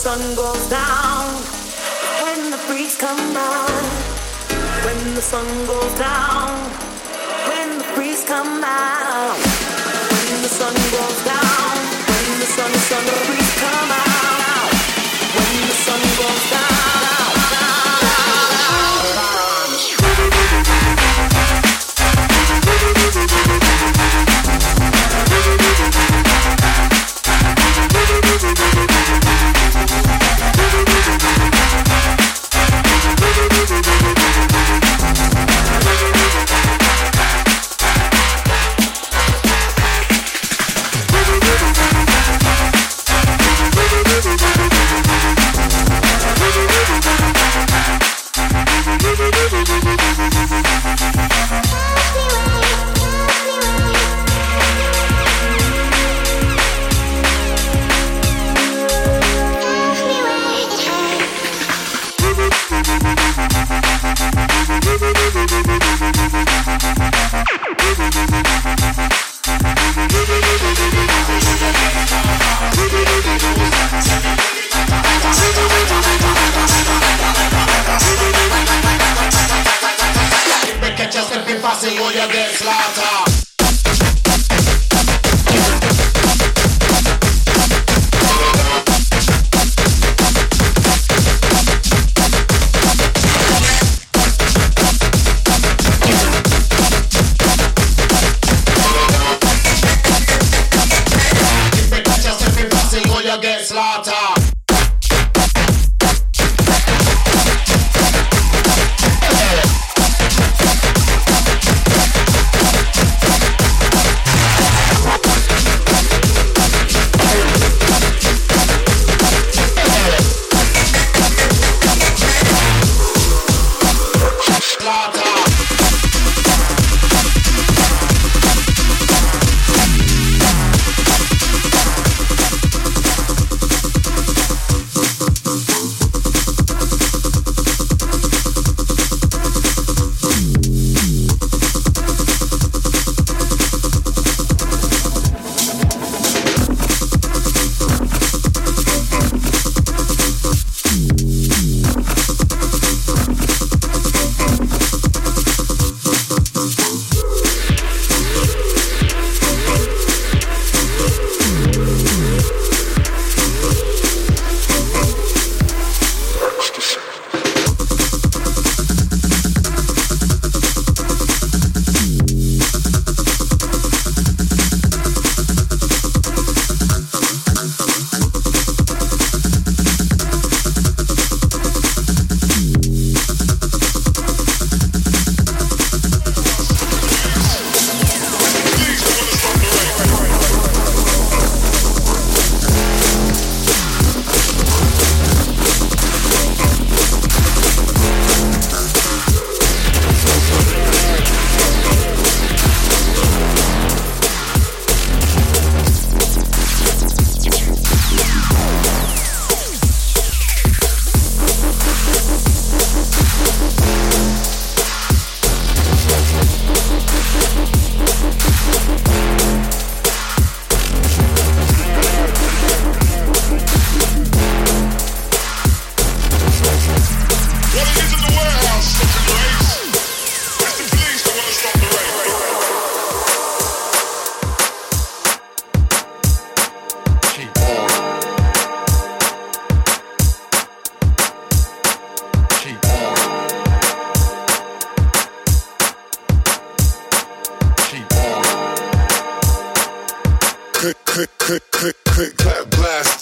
sun goes down, when the freaks come by, when the sun goes down, when the freaks come out, when the sun goes down, when the sun, sun, the freaks come out, when the sun goes down. slaughter.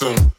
Yeah.